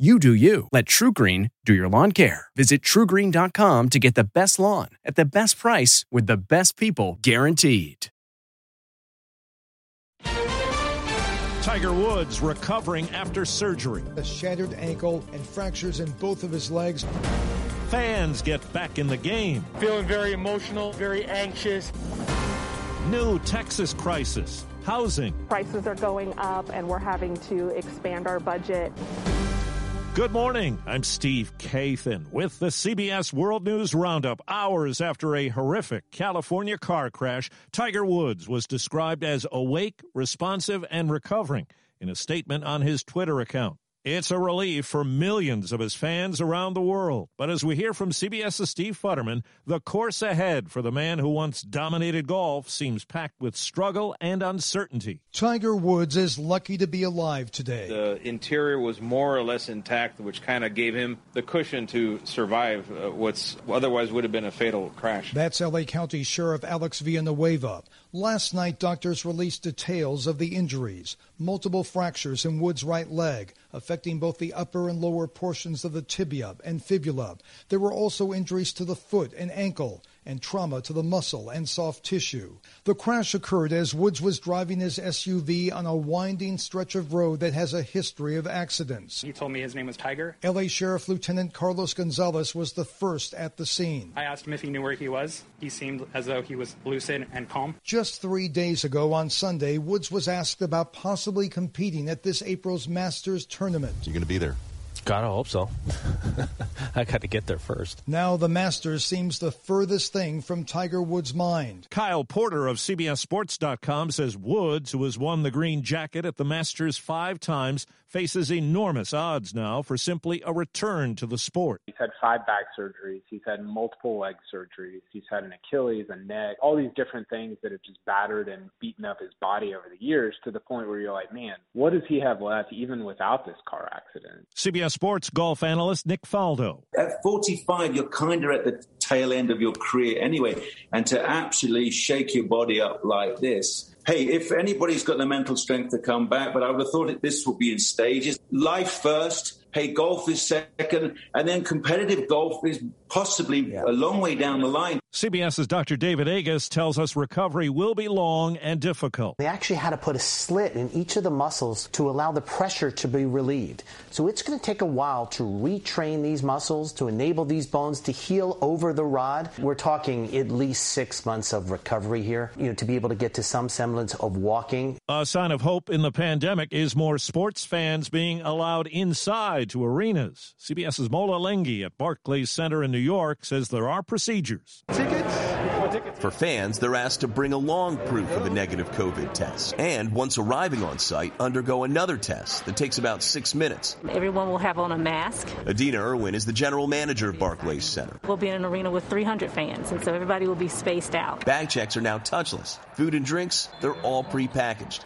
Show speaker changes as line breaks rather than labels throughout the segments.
You do you. Let TruGreen do your lawn care. Visit trugreen.com to get the best lawn at the best price with the best people guaranteed.
Tiger Woods recovering after surgery.
A shattered ankle and fractures in both of his legs.
Fans get back in the game.
Feeling very emotional, very anxious.
New Texas crisis. Housing.
Prices are going up, and we're having to expand our budget.
Good morning. I'm Steve Kathan with the CBS World News Roundup. Hours after a horrific California car crash, Tiger Woods was described as awake, responsive, and recovering in a statement on his Twitter account. It's a relief for millions of his fans around the world. But as we hear from CBS's Steve Futterman, the course ahead for the man who once dominated golf seems packed with struggle and uncertainty.
Tiger Woods is lucky to be alive today.
The interior was more or less intact, which kind of gave him the cushion to survive uh, what's otherwise would have been a fatal crash.
That's LA County Sheriff Alex Villanueva. Last night, doctors released details of the injuries multiple fractures in Wood's right leg, affecting both the upper and lower portions of the tibia and fibula. There were also injuries to the foot and ankle and trauma to the muscle and soft tissue. The crash occurred as Woods was driving his SUV on a winding stretch of road that has a history of accidents.
He told me his name was Tiger.
LA Sheriff Lieutenant Carlos Gonzalez was the first at the scene.
I asked him if he knew where he was. He seemed as though he was lucid and calm.
Just three days ago on Sunday, Woods was asked about possibly competing at this April's Masters tournament.
You're going to be there.
Gotta hope so. I got to get there first.
Now the Masters seems the furthest thing from Tiger Woods' mind.
Kyle Porter of CBSSports.com says Woods, who has won the green jacket at the Masters five times, faces enormous odds now for simply a return to the sport.
He's had five back surgeries. He's had multiple leg surgeries. He's had an Achilles, a neck, all these different things that have just battered and beaten up his body over the years to the point where you're like, man, what does he have left even without this car accident?
CBS Sports golf analyst Nick Faldo.
At 45, you're kind of at the tail end of your career anyway. And to absolutely shake your body up like this, hey, if anybody's got the mental strength to come back, but I would have thought that this would be in stages. Life first. Hey, golf is second, and then competitive golf is possibly yeah. a long way down the line.
CBS's Dr. David Agus tells us recovery will be long and difficult.
They actually had to put a slit in each of the muscles to allow the pressure to be relieved. So it's going to take a while to retrain these muscles, to enable these bones to heal over the rod. We're talking at least six months of recovery here, you know, to be able to get to some semblance of walking.
A sign of hope in the pandemic is more sports fans being allowed inside to arenas. CBS's Mola Lenghi at Barclays Center in New York says there are procedures.
Tickets? For fans, they're asked to bring along proof of a negative COVID test. And once arriving on site, undergo another test that takes about six minutes.
Everyone will have on a mask.
Adina Irwin is the general manager of Barclays Center.
We'll be in an arena with 300 fans, and so everybody will be spaced out.
Bag checks are now touchless. Food and drinks, they're all prepackaged.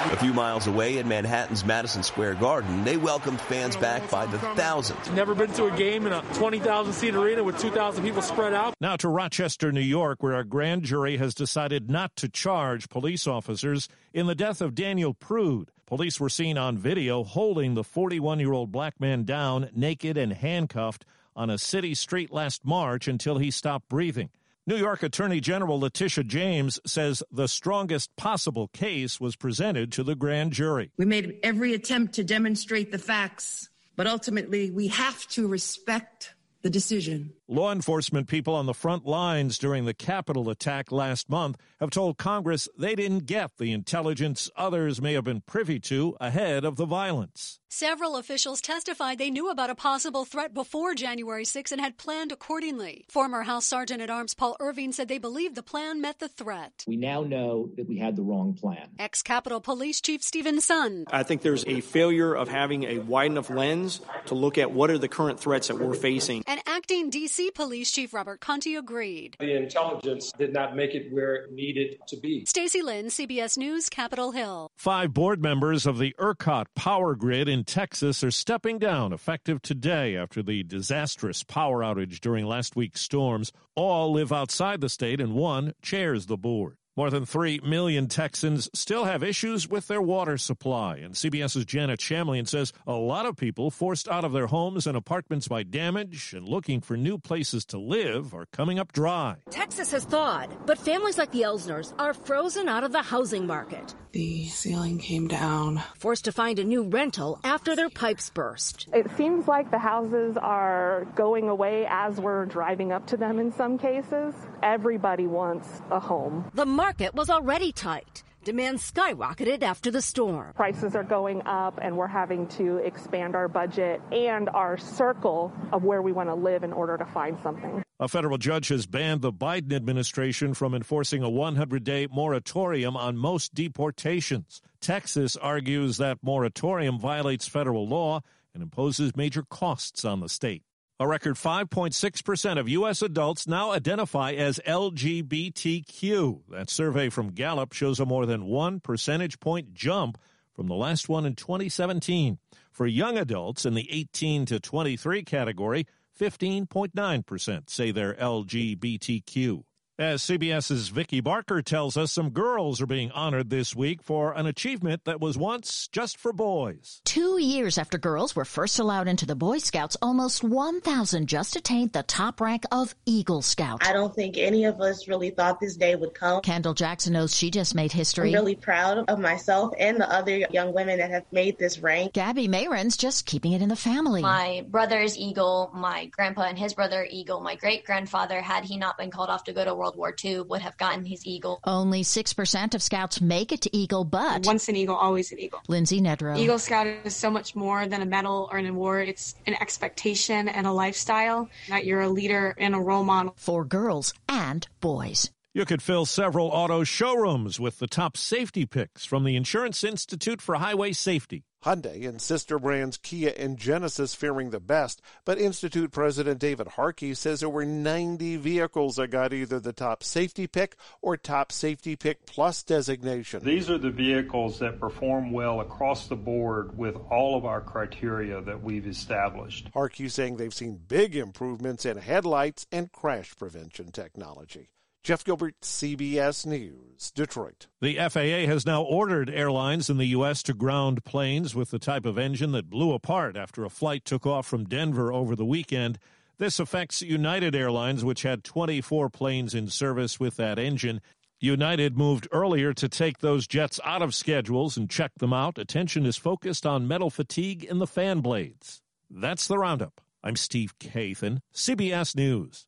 A few miles away in Manhattan's Madison Square Garden, they welcomed fans back by the thousands.
Never been to a game in a 20,000 seat arena with 2,000 people spread out.
Now to Rochester, New York, where a grand jury has decided not to charge police officers in the death of Daniel Prude. Police were seen on video holding the 41 year old black man down, naked and handcuffed, on a city street last March until he stopped breathing. New York Attorney General Letitia James says the strongest possible case was presented to the grand jury.
We made every attempt to demonstrate the facts, but ultimately we have to respect the decision.
Law enforcement people on the front lines during the Capitol attack last month have told Congress they didn't get the intelligence others may have been privy to ahead of the violence.
Several officials testified they knew about a possible threat before January 6 and had planned accordingly. Former House Sergeant at Arms Paul Irving said they believed the plan met the threat.
We now know that we had the wrong plan.
Ex Capitol Police Chief Steven Sund.
I think there's a failure of having a wide enough lens to look at what are the current threats that we're facing.
And acting D.C. Police Chief Robert Contee agreed.
The intelligence did not make it where it needed to be.
Stacy Lynn, CBS News, Capitol Hill.
Five board members of the ERCOT power grid in Texas are stepping down effective today after the disastrous power outage during last week's storms. All live outside the state, and one chairs the board. More than 3 million Texans still have issues with their water supply. And CBS's Janet Shamlian says a lot of people forced out of their homes and apartments by damage and looking for new places to live are coming up dry.
Texas has thawed, but families like the Elsners are frozen out of the housing market.
The ceiling came down.
Forced to find a new rental after their pipes burst.
It seems like the houses are going away as we're driving up to them in some cases. Everybody wants a home.
The market was already tight. Demand skyrocketed after the storm.
Prices are going up, and we're having to expand our budget and our circle of where we want to live in order to find something.
A federal judge has banned the Biden administration from enforcing a 100 day moratorium on most deportations. Texas argues that moratorium violates federal law and imposes major costs on the state. A record 5.6% of U.S. adults now identify as LGBTQ. That survey from Gallup shows a more than one percentage point jump from the last one in 2017. For young adults in the 18 to 23 category, 15.9% say they're LGBTQ. As CBS's Vicki Barker tells us, some girls are being honored this week for an achievement that was once just for boys.
Two years after girls were first allowed into the Boy Scouts, almost 1,000 just attained the top rank of Eagle Scout.
I don't think any of us really thought this day would come.
Kendall Jackson knows she just made history.
I'm really proud of myself and the other young women that have made this rank.
Gabby Mayron's just keeping it in the family.
My brother's Eagle, my grandpa and his brother Eagle, my great grandfather, had he not been called off to go to World War II, would have gotten his Eagle.
Only 6% of scouts make it to Eagle, but.
Once an Eagle, always an Eagle.
Lindsay Nedrow.
Eagle Scout is so much more than a medal or an award. It's an expectation and a lifestyle that you're a leader and a role model.
For girls and boys.
You could fill several auto showrooms with the top safety picks from the Insurance Institute for Highway Safety.
Hyundai and sister brands Kia and Genesis faring the best, but Institute President David Harkey says there were 90 vehicles that got either the top safety pick or top safety pick plus designation.
These are the vehicles that perform well across the board with all of our criteria that we've established.
Harkey saying they've seen big improvements in headlights and crash prevention technology. Jeff Gilbert, CBS News, Detroit.
The FAA has now ordered airlines in the U.S. to ground planes with the type of engine that blew apart after a flight took off from Denver over the weekend. This affects United Airlines, which had 24 planes in service with that engine. United moved earlier to take those jets out of schedules and check them out. Attention is focused on metal fatigue in the fan blades. That's the roundup. I'm Steve Kathan, CBS News.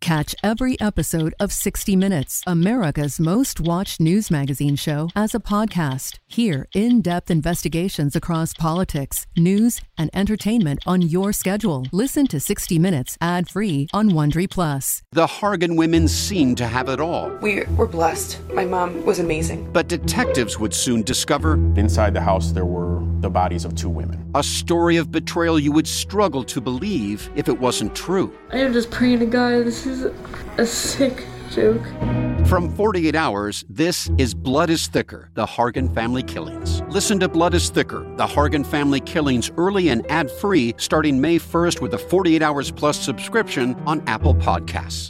Catch every episode of 60 Minutes, America's most watched news magazine show, as a podcast. Hear in depth investigations across politics, news, and entertainment on your schedule. Listen to 60 Minutes ad free on Wondery Plus.
The Hargan women seemed to have it all.
We were blessed. My mom was amazing.
But detectives would soon discover
inside the house there were the bodies of two women.
A story of betrayal you would struggle to believe if it wasn't true.
I am just praying to God. This is a sick joke.
From 48 Hours, this is Blood is Thicker The Hargan Family Killings. Listen to Blood is Thicker The Hargan Family Killings early and ad free starting May 1st with a 48 Hours Plus subscription on Apple Podcasts.